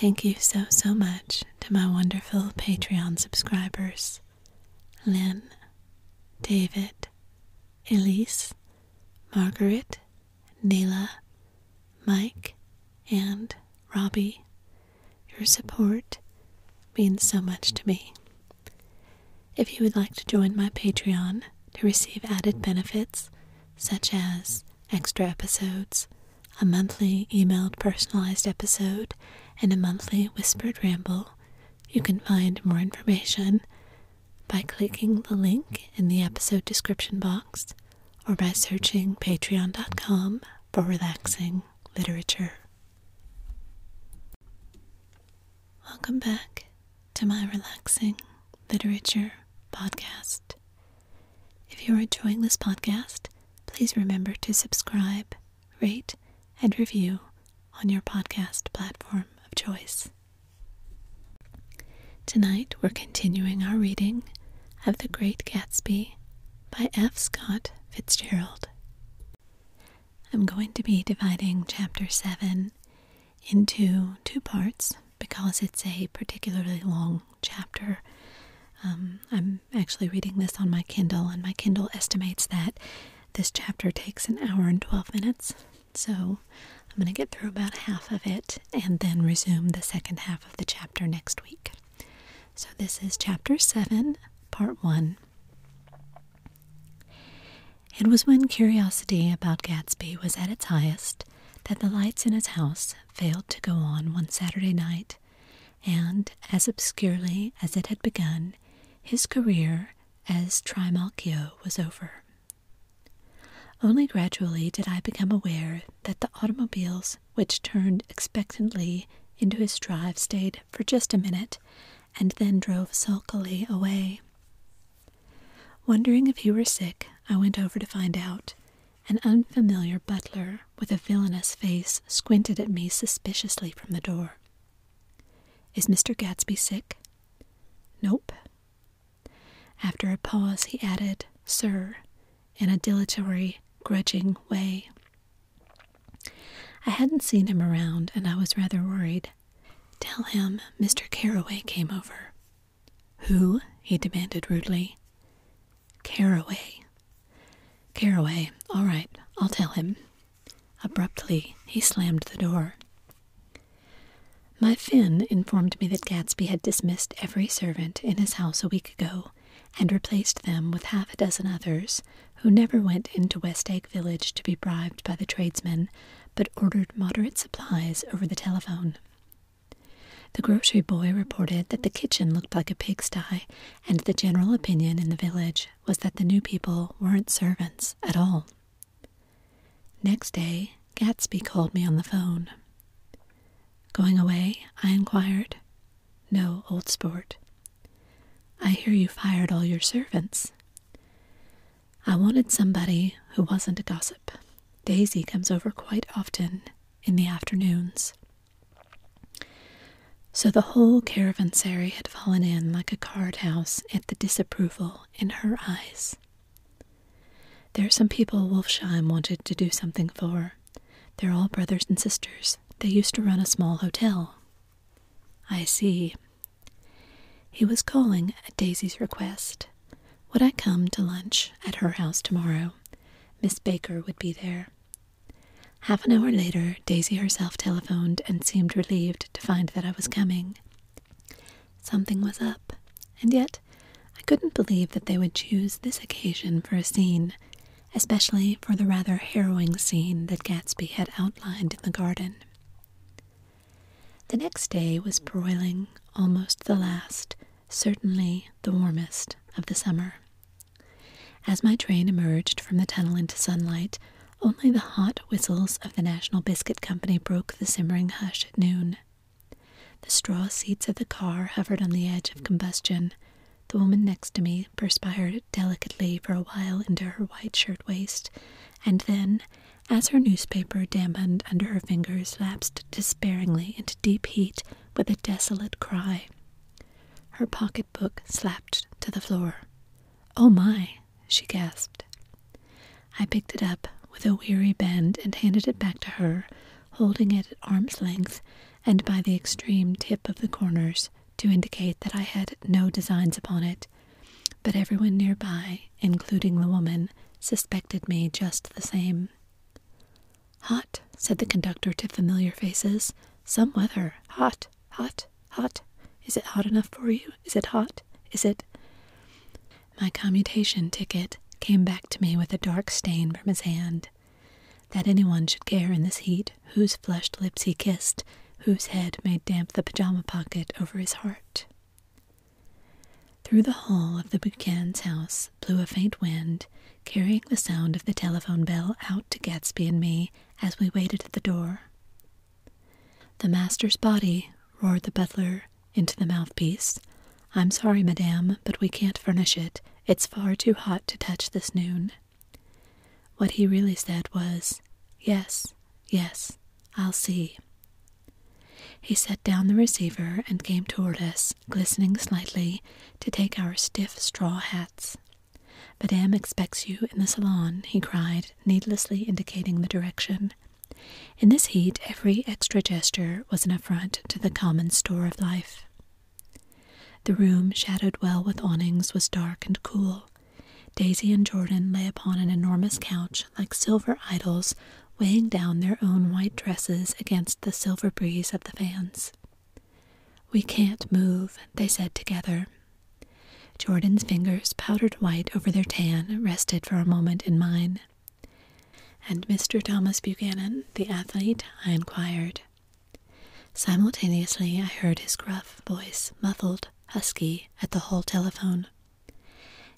Thank you so, so much to my wonderful Patreon subscribers Lynn, David, Elise, Margaret, Neela, Mike, and Robbie. Your support means so much to me. If you would like to join my Patreon to receive added benefits such as extra episodes, a monthly emailed personalized episode, and a monthly whispered ramble, you can find more information by clicking the link in the episode description box or by searching patreon.com for relaxing literature. Welcome back to my relaxing literature podcast. If you're enjoying this podcast, please remember to subscribe, rate, and review on your podcast platform choice. Tonight we're continuing our reading of The Great Gatsby by F. Scott Fitzgerald. I'm going to be dividing chapter 7 into two parts because it's a particularly long chapter. Um, I'm actually reading this on my Kindle, and my Kindle estimates that this chapter takes an hour and 12 minutes. So I'm going to get through about half of it and then resume the second half of the chapter next week. So this is chapter 7, part 1. It was when curiosity about Gatsby was at its highest that the lights in his house failed to go on one Saturday night, and as obscurely as it had begun, his career as Trimalchio was over. Only gradually did I become aware that the automobiles which turned expectantly into his drive stayed for just a minute and then drove sulkily away. Wondering if he were sick, I went over to find out. An unfamiliar butler with a villainous face squinted at me suspiciously from the door. Is Mr. Gatsby sick? Nope. After a pause, he added, Sir, in a dilatory, grudging way. I hadn't seen him around, and I was rather worried. Tell him Mr. Carraway came over. Who? he demanded rudely. Carraway. Carraway. All right, I'll tell him. Abruptly, he slammed the door. My Finn informed me that Gatsby had dismissed every servant in his house a week ago and replaced them with half a dozen others who never went into West Egg Village to be bribed by the tradesmen, but ordered moderate supplies over the telephone. The grocery boy reported that the kitchen looked like a pigsty, and the general opinion in the village was that the new people weren't servants at all. Next day, Gatsby called me on the phone. Going away? I inquired. No, old sport. I hear you fired all your servants. I wanted somebody who wasn't a gossip. Daisy comes over quite often in the afternoons. So the whole caravanserai had fallen in like a card house at the disapproval in her eyes. There are some people Wolfshiem wanted to do something for. They're all brothers and sisters. They used to run a small hotel. I see. He was calling at Daisy's request. Would I come to lunch at her house tomorrow? Miss Baker would be there. Half an hour later, Daisy herself telephoned and seemed relieved to find that I was coming. Something was up, and yet I couldn't believe that they would choose this occasion for a scene, especially for the rather harrowing scene that Gatsby had outlined in the garden. The next day was broiling, almost the last, certainly the warmest of the summer. As my train emerged from the tunnel into sunlight, only the hot whistles of the National Biscuit Company broke the simmering hush at noon. The straw seats of the car hovered on the edge of combustion. The woman next to me perspired delicately for a while into her white shirtwaist, and then, as her newspaper dampened under her fingers, lapsed despairingly into deep heat with a desolate cry. Her pocketbook slapped to the floor. Oh my, she gasped. I picked it up with a weary bend and handed it back to her, holding it at arm's length and by the extreme tip of the corners to indicate that I had no designs upon it, but everyone nearby, including the woman, suspected me just the same. Hot, said the conductor to familiar faces. Some weather. Hot, hot, hot. Is it hot enough for you? Is it hot? Is it? My commutation ticket came back to me with a dark stain from his hand. That anyone should care in this heat whose flushed lips he kissed, whose head made damp the pajama pocket over his heart. Through the hall of the Buchanans' house blew a faint wind, carrying the sound of the telephone bell out to Gatsby and me as we waited at the door. The master's body, roared the butler into the mouthpiece. I'm sorry, madame, but we can't furnish it. It's far too hot to touch this noon. What he really said was, Yes, yes, I'll see. He set down the receiver and came toward us, glistening slightly, to take our stiff straw hats. Madame expects you in the salon, he cried, needlessly indicating the direction. In this heat, every extra gesture was an affront to the common store of life. The room, shadowed well with awnings, was dark and cool. Daisy and Jordan lay upon an enormous couch like silver idols weighing down their own white dresses against the silver breeze of the fans. We can't move, they said together. Jordan's fingers, powdered white over their tan, rested for a moment in mine. And Mr. Thomas Buchanan, the athlete? I inquired. Simultaneously, I heard his gruff voice, muffled, husky, at the hall telephone.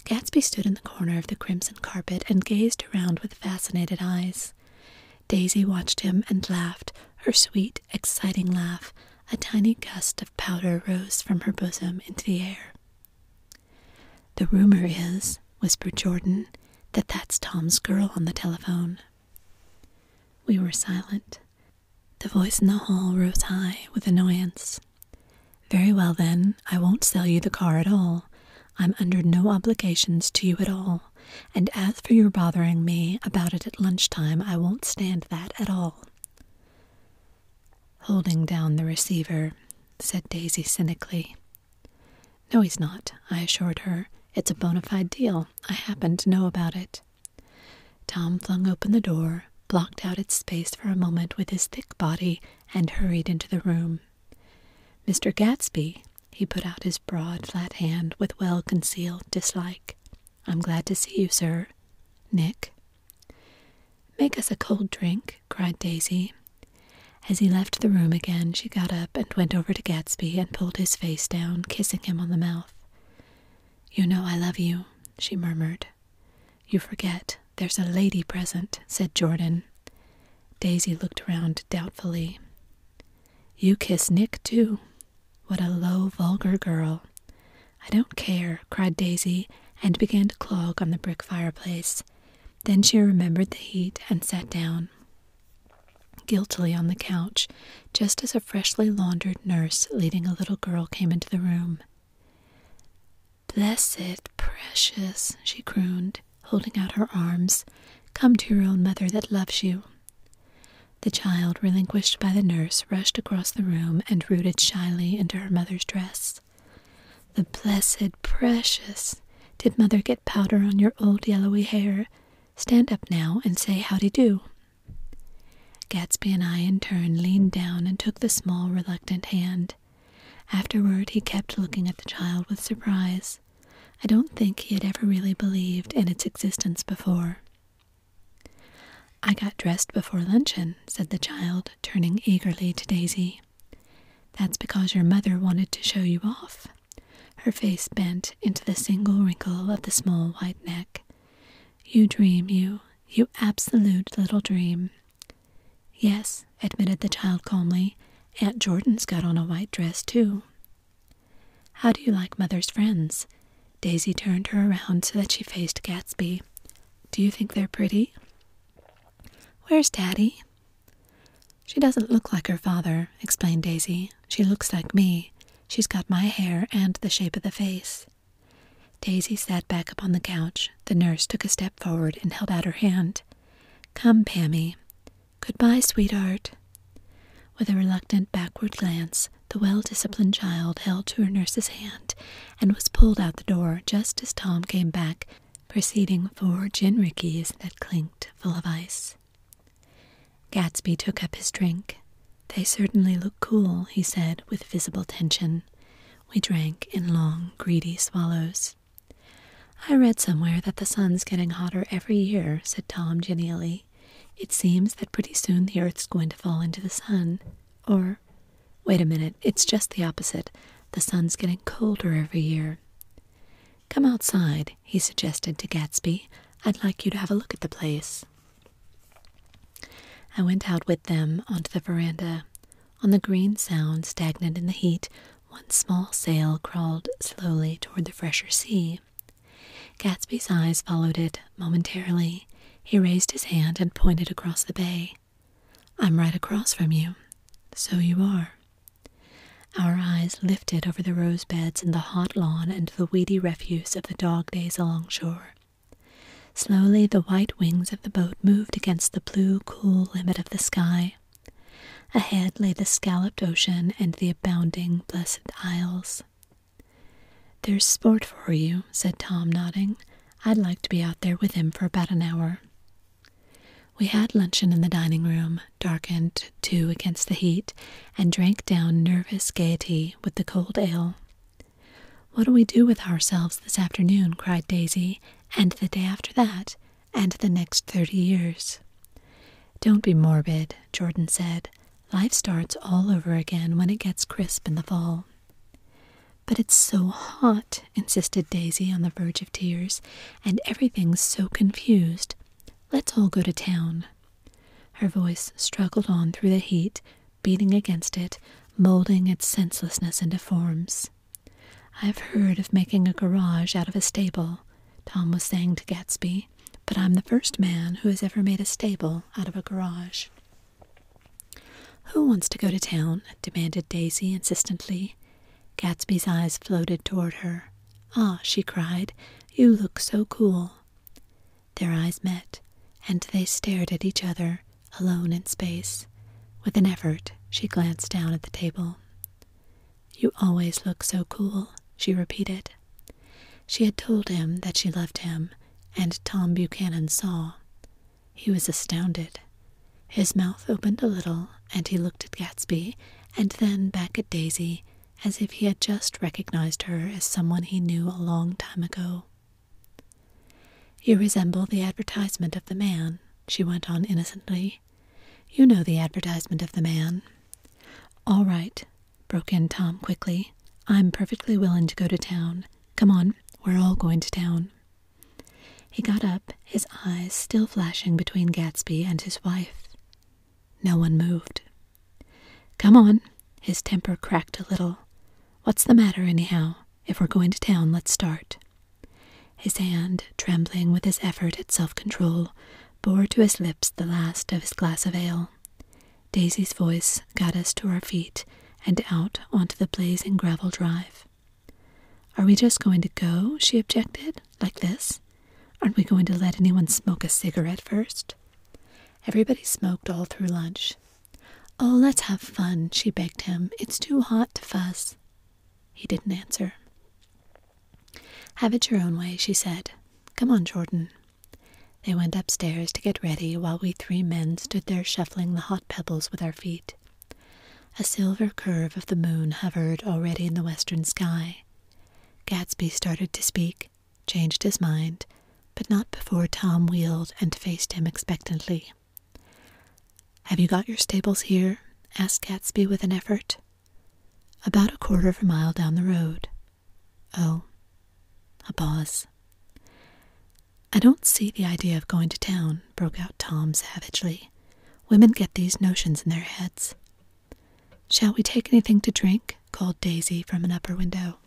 Gatsby stood in the corner of the crimson carpet and gazed around with fascinated eyes. Daisy watched him and laughed, her sweet, exciting laugh. A tiny gust of powder rose from her bosom into the air. The rumor is, whispered Jordan, that that's Tom's girl on the telephone. We were silent. The voice in the hall rose high with annoyance. Very well, then, I won't sell you the car at all. I'm under no obligations to you at all. And as for your bothering me about it at lunchtime, I won't stand that at all. Holding down the receiver, said Daisy cynically. No, he's not, I assured her. It's a bona fide deal. I happen to know about it. Tom flung open the door, blocked out its space for a moment with his thick body, and hurried into the room. Mr. Gatsby, he put out his broad, flat hand with well concealed dislike. I'm glad to see you, sir. Nick. Make us a cold drink, cried Daisy. As he left the room again, she got up and went over to Gatsby and pulled his face down, kissing him on the mouth. You know I love you, she murmured. You forget there's a lady present, said Jordan. Daisy looked around doubtfully. You kiss Nick, too. What a low, vulgar girl. I don't care, cried Daisy, and began to clog on the brick fireplace. Then she remembered the heat and sat down guiltily on the couch just as a freshly laundered nurse leading a little girl came into the room. Blessed, precious, she crooned, holding out her arms. Come to your own mother that loves you. The child, relinquished by the nurse, rushed across the room and rooted shyly into her mother's dress. The blessed, precious, did mother get powder on your old yellowy hair? Stand up now and say howdy do. Gatsby and I, in turn, leaned down and took the small, reluctant hand. Afterward, he kept looking at the child with surprise. I don't think he had ever really believed in its existence before. I got dressed before luncheon, said the child, turning eagerly to Daisy. That's because your mother wanted to show you off her face bent into the single wrinkle of the small white neck. You dream, you, you absolute little dream. Yes, admitted the child calmly. Aunt Jordan's got on a white dress, too. How do you like Mother's friends? Daisy turned her around so that she faced Gatsby. Do you think they're pretty? Where's Daddy? She doesn't look like her father, explained Daisy. She looks like me. She's got my hair and the shape of the face. Daisy sat back upon the couch. The nurse took a step forward and held out her hand. Come, Pammy. Goodbye, sweetheart. With a reluctant backward glance, the well disciplined child held to her nurse's hand and was pulled out the door just as Tom came back, preceding four gin rickeys that clinked full of ice. Gatsby took up his drink. They certainly look cool, he said with visible tension. We drank in long, greedy swallows. I read somewhere that the sun's getting hotter every year, said Tom genially. It seems that pretty soon the earth's going to fall into the sun. Or, wait a minute, it's just the opposite. The sun's getting colder every year. Come outside, he suggested to Gatsby. I'd like you to have a look at the place. I went out with them onto the veranda. On the green sound, stagnant in the heat, one small sail crawled slowly toward the fresher sea. Gatsby's eyes followed it momentarily. He raised his hand and pointed across the bay. I'm right across from you. So you are. Our eyes lifted over the rose beds and the hot lawn and the weedy refuse of the dog days along shore. Slowly the white wings of the boat moved against the blue, cool limit of the sky. Ahead lay the scalloped ocean and the abounding, blessed isles. There's sport for you, said Tom, nodding. I'd like to be out there with him for about an hour. We had luncheon in the dining room, darkened too against the heat, and drank down nervous gaiety with the cold ale. What do we do with ourselves this afternoon? cried Daisy, and the day after that, and the next thirty years. Don't be morbid, Jordan said. Life starts all over again when it gets crisp in the fall. But it's so hot, insisted Daisy on the verge of tears, and everything's so confused. Let's all go to town. Her voice struggled on through the heat, beating against it, molding its senselessness into forms. I've heard of making a garage out of a stable, Tom was saying to Gatsby, but I'm the first man who has ever made a stable out of a garage. Who wants to go to town? demanded Daisy insistently. Gatsby's eyes floated toward her. Ah, she cried, you look so cool. Their eyes met, and they stared at each other, alone in space. With an effort, she glanced down at the table. You always look so cool, she repeated. She had told him that she loved him, and Tom Buchanan saw. He was astounded. His mouth opened a little, and he looked at Gatsby, and then back at Daisy, as if he had just recognized her as someone he knew a long time ago. You resemble the advertisement of the man, she went on innocently. You know the advertisement of the man. All right, broke in Tom quickly. I'm perfectly willing to go to town. Come on, we're all going to town. He got up, his eyes still flashing between Gatsby and his wife. No one moved. Come on. His temper cracked a little. What's the matter, anyhow? If we're going to town, let's start. His hand, trembling with his effort at self control, bore to his lips the last of his glass of ale. Daisy's voice got us to our feet and out onto the blazing gravel drive. Are we just going to go? she objected. Like this? Aren't we going to let anyone smoke a cigarette first? Everybody smoked all through lunch. Oh, let's have fun, she begged him. It's too hot to fuss. He didn't answer. Have it your own way, she said. Come on, Jordan. They went upstairs to get ready while we three men stood there shuffling the hot pebbles with our feet. A silver curve of the moon hovered already in the western sky. Gatsby started to speak, changed his mind, but not before Tom wheeled and faced him expectantly. Have you got your stables here? asked Gatsby with an effort. About a quarter of a mile down the road. Oh. A pause. I don't see the idea of going to town, broke out Tom savagely. Women get these notions in their heads. Shall we take anything to drink? called Daisy from an upper window.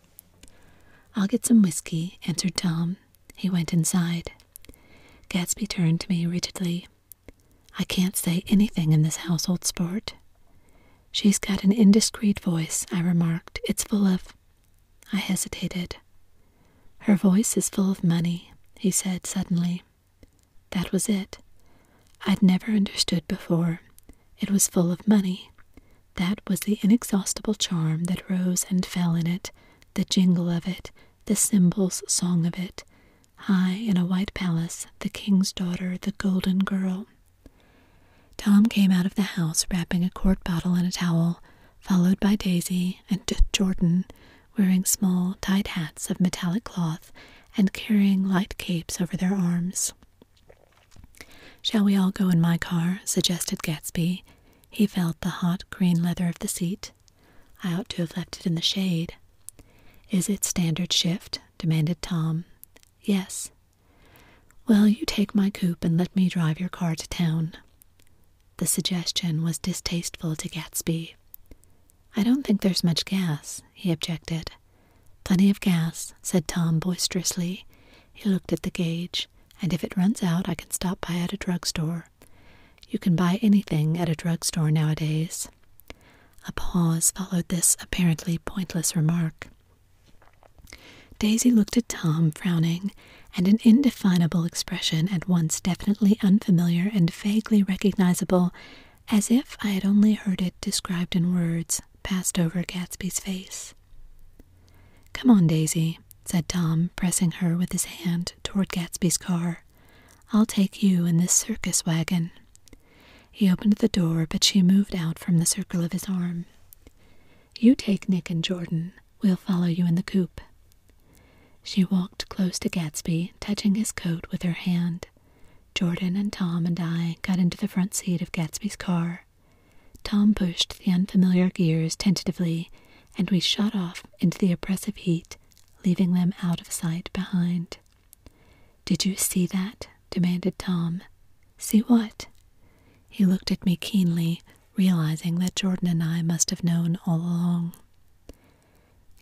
I'll get some whiskey, answered Tom. He went inside. Gatsby turned to me rigidly. I can't say anything in this household sport. She's got an indiscreet voice, I remarked. It's full of. I hesitated. Her voice is full of money, he said suddenly. That was it. I'd never understood before. It was full of money. That was the inexhaustible charm that rose and fell in it, the jingle of it, the cymbals' song of it. High in a white palace, the king's daughter, the golden girl. Tom came out of the house wrapping a quart bottle in a towel, followed by Daisy and Jordan, wearing small, tight hats of metallic cloth and carrying light capes over their arms. Shall we all go in my car? suggested Gatsby. He felt the hot green leather of the seat. I ought to have left it in the shade. Is it standard shift? demanded Tom. Yes. Well, you take my coupe and let me drive your car to town. The suggestion was distasteful to Gatsby. I don't think there's much gas, he objected. Plenty of gas, said Tom boisterously. He looked at the gauge, and if it runs out, I can stop by at a drugstore. You can buy anything at a drugstore nowadays. A pause followed this apparently pointless remark. Daisy looked at Tom, frowning, and an indefinable expression at once definitely unfamiliar and vaguely recognizable, as if I had only heard it described in words, passed over Gatsby's face. Come on, Daisy, said Tom, pressing her with his hand toward Gatsby's car. I'll take you in this circus wagon. He opened the door, but she moved out from the circle of his arm. You take Nick and Jordan. We'll follow you in the coupe. She walked close to Gatsby, touching his coat with her hand. Jordan and Tom and I got into the front seat of Gatsby's car. Tom pushed the unfamiliar gears tentatively, and we shot off into the oppressive heat, leaving them out of sight behind. Did you see that? demanded Tom. See what? He looked at me keenly, realizing that Jordan and I must have known all along.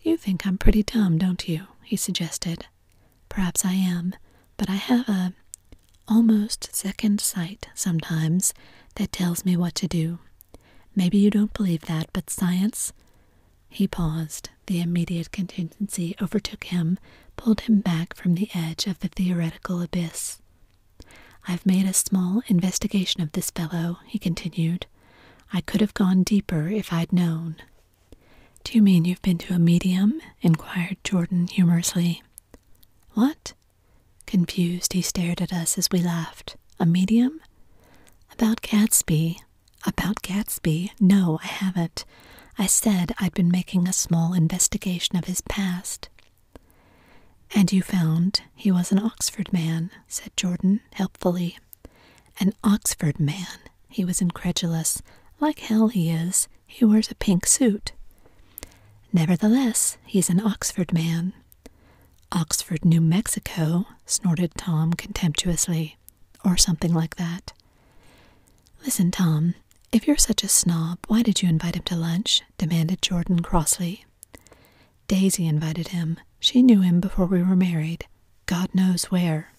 You think I'm pretty dumb, don't you? He suggested. Perhaps I am, but I have a almost second sight sometimes that tells me what to do. Maybe you don't believe that, but science. He paused. The immediate contingency overtook him, pulled him back from the edge of the theoretical abyss. I've made a small investigation of this fellow, he continued. I could have gone deeper if I'd known. Do you mean you've been to a medium? inquired Jordan humorously. What? Confused, he stared at us as we laughed. A medium? About Gatsby. About Gatsby? No, I haven't. I said I'd been making a small investigation of his past. And you found he was an Oxford man, said Jordan helpfully. An Oxford man? He was incredulous. Like hell he is. He wears a pink suit. Nevertheless, he's an Oxford man. Oxford, New Mexico, snorted Tom contemptuously, or something like that. Listen, Tom, if you're such a snob, why did you invite him to lunch? demanded Jordan crossly. Daisy invited him. She knew him before we were married. God knows where.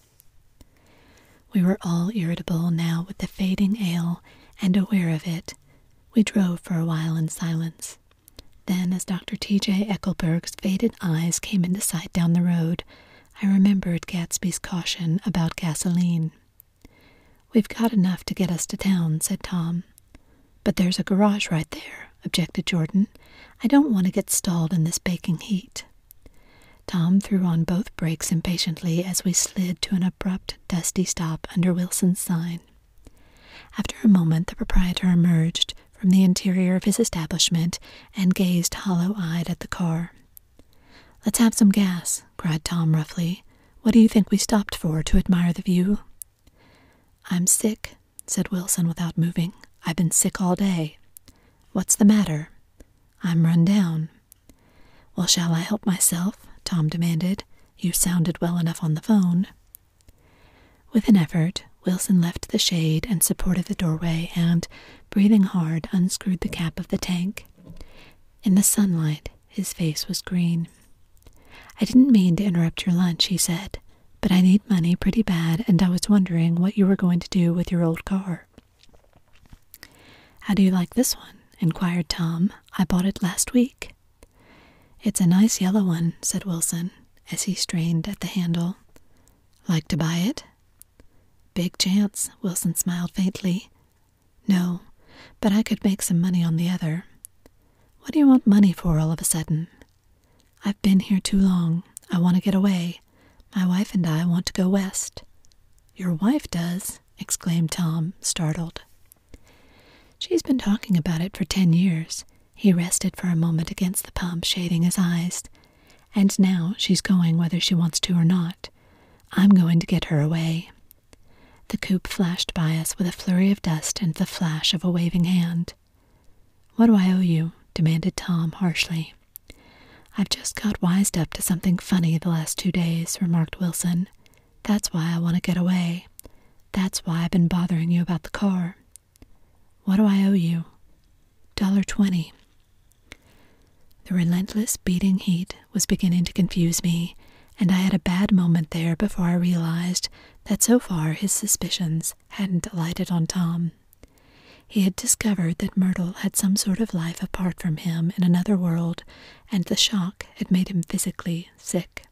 We were all irritable now with the fading ale, and aware of it. We drove for a while in silence. Then, as Dr. T.J. Eckleburg's faded eyes came into sight down the road, I remembered Gatsby's caution about gasoline. We've got enough to get us to town, said Tom. But there's a garage right there, objected Jordan. I don't want to get stalled in this baking heat. Tom threw on both brakes impatiently as we slid to an abrupt, dusty stop under Wilson's sign. After a moment, the proprietor emerged, from the interior of his establishment and gazed hollow eyed at the car. Let's have some gas, cried Tom roughly. What do you think we stopped for, to admire the view? I'm sick, said Wilson without moving. I've been sick all day. What's the matter? I'm run down. Well, shall I help myself? Tom demanded. You sounded well enough on the phone. With an effort, Wilson left the shade and supported the doorway and, breathing hard, unscrewed the cap of the tank. In the sunlight, his face was green. I didn't mean to interrupt your lunch, he said, but I need money pretty bad, and I was wondering what you were going to do with your old car. How do you like this one? inquired Tom. I bought it last week. It's a nice yellow one, said Wilson, as he strained at the handle. Like to buy it? Big chance, Wilson smiled faintly. No, but I could make some money on the other. What do you want money for all of a sudden? I've been here too long. I want to get away. My wife and I want to go west. Your wife does, exclaimed Tom, startled. She's been talking about it for ten years. He rested for a moment against the pump, shading his eyes. And now she's going whether she wants to or not. I'm going to get her away. The coupe flashed by us with a flurry of dust and the flash of a waving hand. What do I owe you? demanded Tom harshly. I've just got wised up to something funny the last two days, remarked Wilson. That's why I want to get away. That's why I've been bothering you about the car. What do I owe you? Dollar twenty. The relentless beating heat was beginning to confuse me, and I had a bad moment there before I realized that so far his suspicions hadn't alighted on Tom. He had discovered that Myrtle had some sort of life apart from him in another world, and the shock had made him physically sick.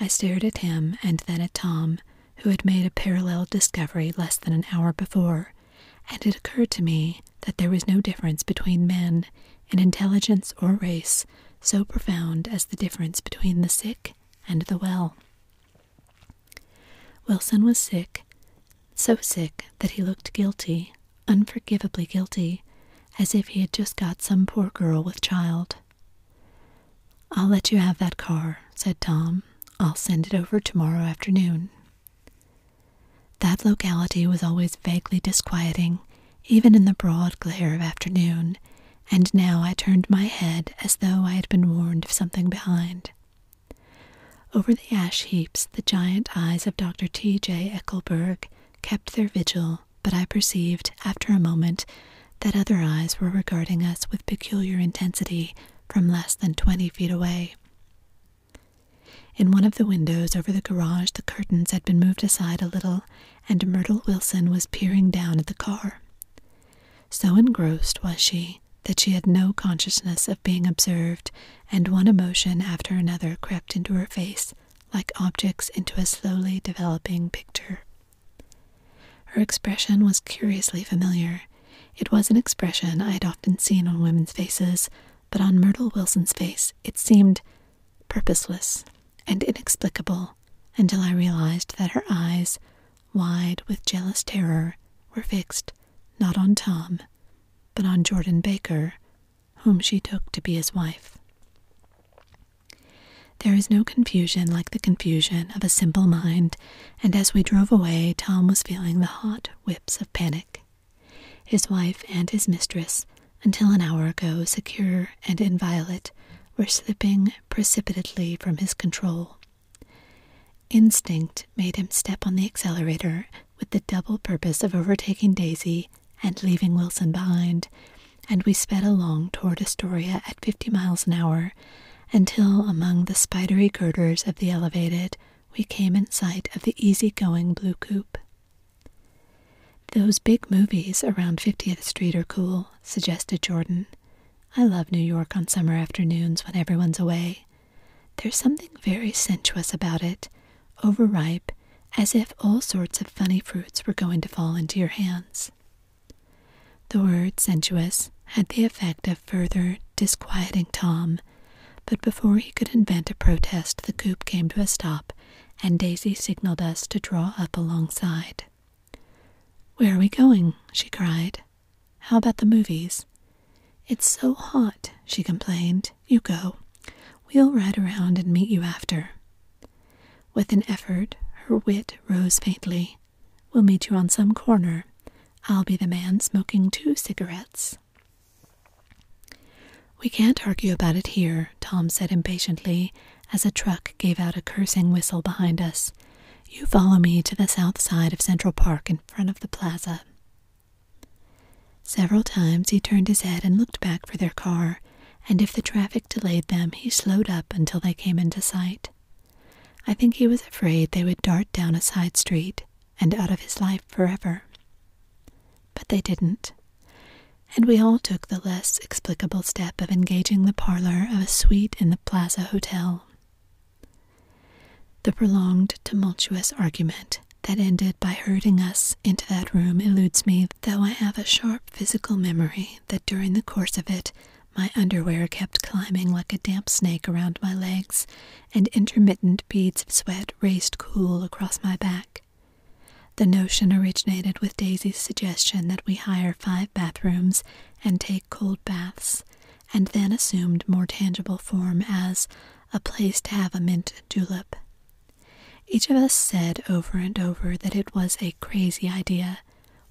I stared at him and then at Tom, who had made a parallel discovery less than an hour before, and it occurred to me that there was no difference between men in intelligence or race so profound as the difference between the sick and the well. Wilson was sick, so sick that he looked guilty, unforgivably guilty, as if he had just got some poor girl with child. I'll let you have that car, said Tom. I'll send it over tomorrow afternoon. That locality was always vaguely disquieting, even in the broad glare of afternoon, and now I turned my head as though I had been warned of something behind. Over the ash heaps, the giant eyes of Dr. T. J. Eckleburg kept their vigil, but I perceived, after a moment, that other eyes were regarding us with peculiar intensity from less than twenty feet away. In one of the windows over the garage, the curtains had been moved aside a little, and Myrtle Wilson was peering down at the car. So engrossed was she that she had no consciousness of being observed, and one emotion after another crept into her face like objects into a slowly developing picture. Her expression was curiously familiar. It was an expression I had often seen on women's faces, but on Myrtle Wilson's face it seemed purposeless and inexplicable until I realized that her eyes, wide with jealous terror, were fixed not on Tom, but on Jordan Baker, whom she took to be his wife. There is no confusion like the confusion of a simple mind, and as we drove away, Tom was feeling the hot whips of panic. His wife and his mistress, until an hour ago secure and inviolate, were slipping precipitately from his control. Instinct made him step on the accelerator with the double purpose of overtaking Daisy and leaving Wilson behind, and we sped along toward Astoria at fifty miles an hour until, among the spidery girders of the elevated, we came in sight of the easy-going blue coupe. Those big movies around 50th Street are cool, suggested Jordan. I love New York on summer afternoons when everyone's away. There's something very sensuous about it, overripe, as if all sorts of funny fruits were going to fall into your hands. The word sensuous had the effect of further disquieting Tom, but before he could invent a protest, the coupe came to a stop, and Daisy signaled us to draw up alongside. Where are we going? she cried. How about the movies? It's so hot, she complained. You go. We'll ride around and meet you after. With an effort, her wit rose faintly. We'll meet you on some corner. I'll be the man smoking two cigarettes. We can't argue about it here, Tom said impatiently as a truck gave out a cursing whistle behind us. You follow me to the south side of Central Park in front of the plaza. Several times he turned his head and looked back for their car, and if the traffic delayed them, he slowed up until they came into sight. I think he was afraid they would dart down a side street and out of his life forever but they didn't. And we all took the less explicable step of engaging the parlor of a suite in the Plaza Hotel. The prolonged, tumultuous argument that ended by herding us into that room eludes me, though I have a sharp physical memory that during the course of it My underwear kept climbing like a damp snake around my legs, and intermittent beads of sweat raced cool across my back. The notion originated with Daisy's suggestion that we hire five bathrooms and take cold baths, and then assumed more tangible form as a place to have a mint julep. Each of us said over and over that it was a crazy idea.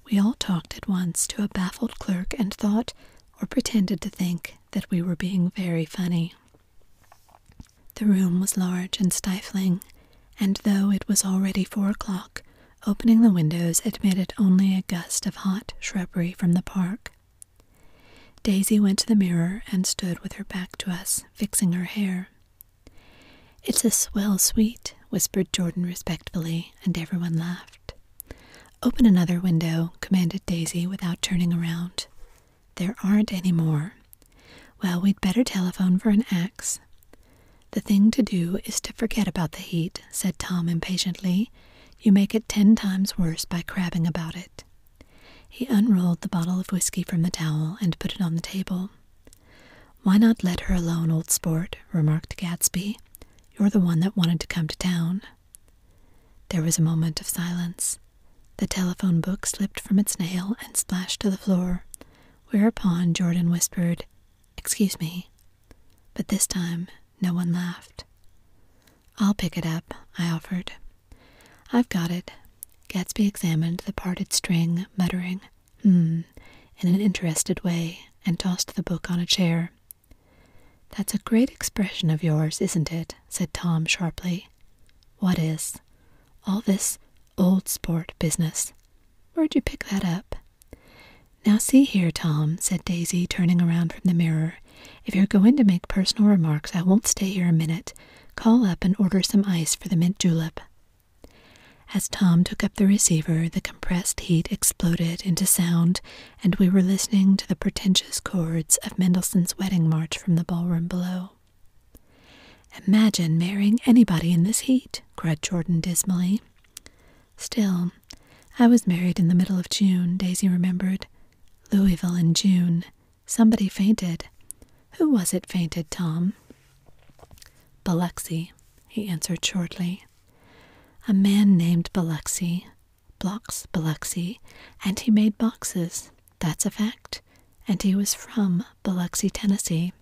We all talked at once to a baffled clerk and thought, or pretended to think, that we were being very funny. The room was large and stifling, and though it was already four o'clock, opening the windows admitted only a gust of hot shrubbery from the park. Daisy went to the mirror and stood with her back to us, fixing her hair. It's a swell suite, whispered Jordan respectfully, and everyone laughed. Open another window, commanded Daisy without turning around. There aren't any more. Well, we'd better telephone for an axe. The thing to do is to forget about the heat, said Tom impatiently. You make it ten times worse by crabbing about it. He unrolled the bottle of whiskey from the towel and put it on the table. Why not let her alone, old sport? remarked Gatsby. You're the one that wanted to come to town. There was a moment of silence. The telephone book slipped from its nail and splashed to the floor, whereupon Jordan whispered, Excuse me. But this time no one laughed. I'll pick it up, I offered. I've got it. Gatsby examined the parted string, muttering, Hmm, in an interested way, and tossed the book on a chair. That's a great expression of yours, isn't it? said Tom sharply. What is? All this old sport business. Where'd you pick that up? Now see here, Tom, said Daisy, turning around from the mirror. If you're going to make personal remarks, I won't stay here a minute. Call up and order some ice for the mint julep. As Tom took up the receiver, the compressed heat exploded into sound, and we were listening to the pretentious chords of Mendelssohn's Wedding March from the ballroom below. Imagine marrying anybody in this heat, cried Jordan dismally. Still, I was married in the middle of June, Daisy remembered. Louisville in June. Somebody fainted. Who was it fainted, Tom? Biloxi, he answered shortly a man named Biloxi, Blocks Biloxi, and he made boxes. That's a fact. And he was from Biloxi, Tennessee.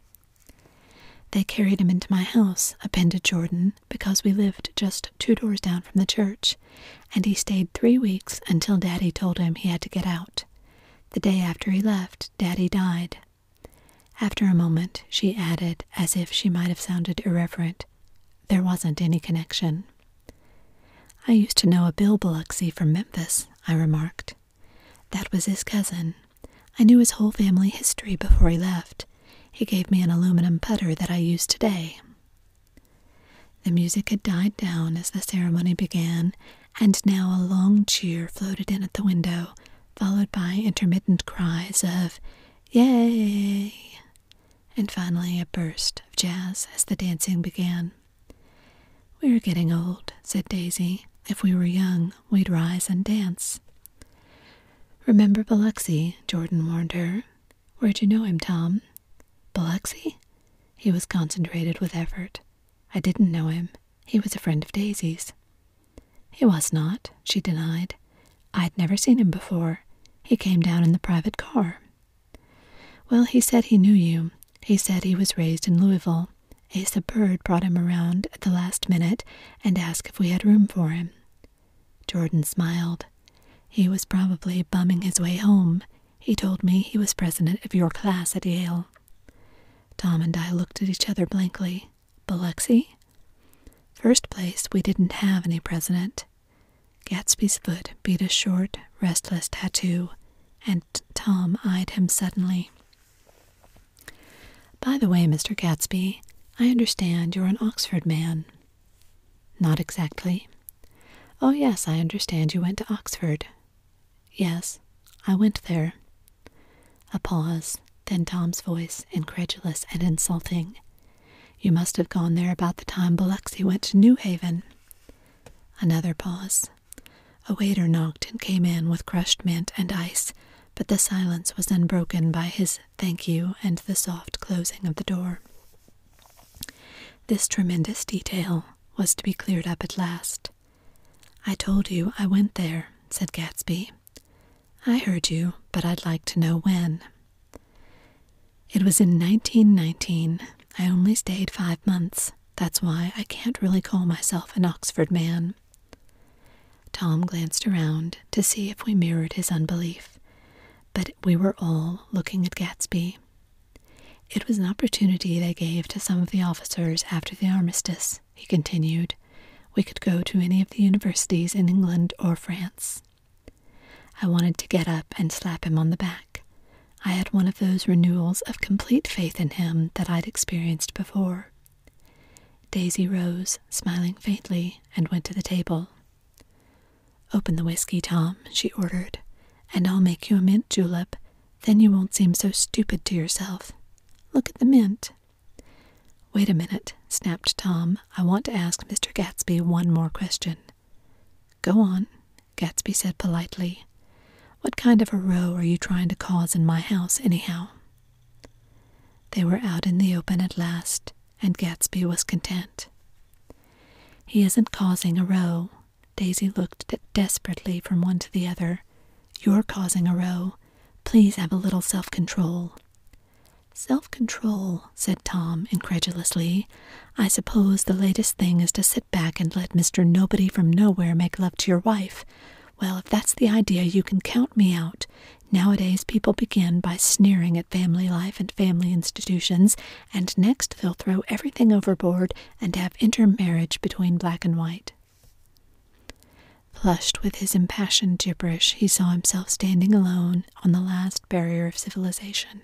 They carried him into my house, appended Jordan, because we lived just two doors down from the church, and he stayed three weeks until Daddy told him he had to get out. The day after he left, Daddy died. After a moment, she added, as if she might have sounded irreverent, there wasn't any connection. I used to know a Bill Biloxi from Memphis, I remarked. That was his cousin. I knew his whole family history before he left. He gave me an aluminum putter that I use today. The music had died down as the ceremony began, and now a long cheer floated in at the window, followed by intermittent cries of Yay! and finally a burst of jazz as the dancing began. We're getting old, said Daisy. If we were young, we'd rise and dance. Remember Biloxi, Jordan warned her. Where'd you know him, Tom? Biloxi? He was concentrated with effort. I didn't know him. He was a friend of Daisy's. He was not, she denied. I'd never seen him before. He came down in the private car. Well, he said he knew you. He said he was raised in Louisville. Asa Bird brought him around at the last minute and asked if we had room for him. Jordan smiled. He was probably bumming his way home. He told me he was president of your class at Yale. Tom and I looked at each other blankly. Biloxi? First place, we didn't have any president. Gatsby's foot beat a short, restless tattoo, and Tom eyed him suddenly. By the way, Mr. Gadsby, I understand you're an Oxford man. Not exactly. Oh, yes, I understand you went to Oxford. Yes, I went there. A pause, then Tom's voice, incredulous and insulting. You must have gone there about the time Biloxi went to New Haven. Another pause. A waiter knocked and came in with crushed mint and ice, but the silence was unbroken by his thank you and the soft closing of the door. This tremendous detail was to be cleared up at last. I told you I went there, said Gatsby. I heard you, but I'd like to know when. It was in 1919. I only stayed five months. That's why I can't really call myself an Oxford man. Tom glanced around to see if we mirrored his unbelief, but we were all looking at Gatsby. It was an opportunity they gave to some of the officers after the armistice, he continued. We could go to any of the universities in England or France. I wanted to get up and slap him on the back. I had one of those renewals of complete faith in him that I'd experienced before. Daisy rose, smiling faintly, and went to the table. Open the whiskey, Tom, she ordered, and I'll make you a mint julep. Then you won't seem so stupid to yourself. Look at the mint. Wait a minute, snapped Tom. I want to ask Mr. Gatsby one more question. Go on, Gatsby said politely. What kind of a row are you trying to cause in my house, anyhow? They were out in the open at last, and Gatsby was content. He isn't causing a row. Daisy looked desperately from one to the other. You're causing a row. Please have a little self control. Self control, said Tom incredulously. I suppose the latest thing is to sit back and let Mr. Nobody from Nowhere make love to your wife. Well, if that's the idea, you can count me out. Nowadays, people begin by sneering at family life and family institutions, and next they'll throw everything overboard and have intermarriage between black and white. Flushed with his impassioned gibberish, he saw himself standing alone on the last barrier of civilization.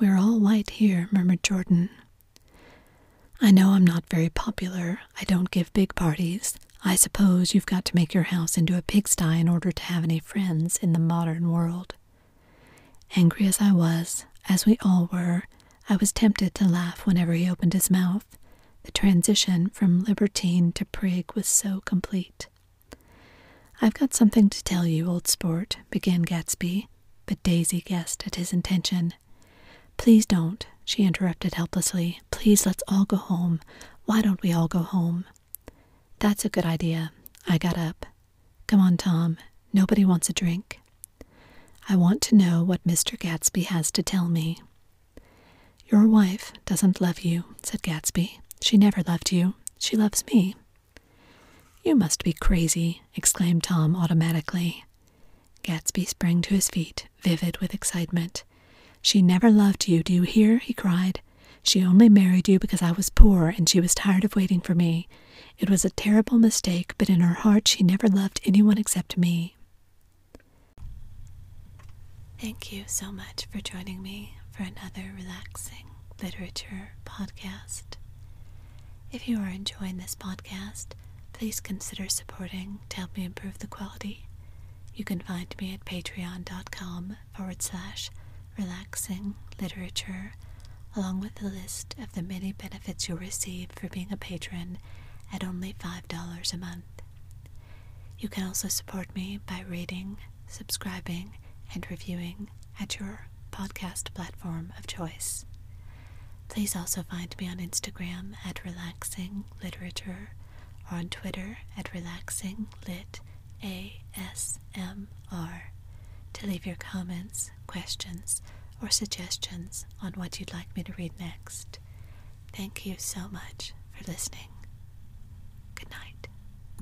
We're all white here, murmured Jordan. I know I'm not very popular. I don't give big parties. I suppose you've got to make your house into a pigsty in order to have any friends in the modern world. Angry as I was, as we all were, I was tempted to laugh whenever he opened his mouth. The transition from libertine to prig was so complete. I've got something to tell you, old sport, began Gatsby, but Daisy guessed at his intention. Please don't, she interrupted helplessly. Please let's all go home. Why don't we all go home? That's a good idea. I got up. Come on, Tom. Nobody wants a drink. I want to know what Mr. Gatsby has to tell me. Your wife doesn't love you, said Gatsby. She never loved you. She loves me. You must be crazy, exclaimed Tom automatically. Gatsby sprang to his feet, vivid with excitement. She never loved you, do you hear? he cried. She only married you because I was poor and she was tired of waiting for me. It was a terrible mistake, but in her heart she never loved anyone except me. Thank you so much for joining me for another relaxing literature podcast. If you are enjoying this podcast, please consider supporting to help me improve the quality. You can find me at patreon.com forward slash relaxing literature, along with a list of the many benefits you'll receive for being a patron at only $5 a month. You can also support me by rating, subscribing, and reviewing at your podcast platform of choice. Please also find me on Instagram at Relaxing Literature or on Twitter at Relaxing Lit ASMR to leave your comments, questions or suggestions on what you'd like me to read next. Thank you so much for listening. Good night.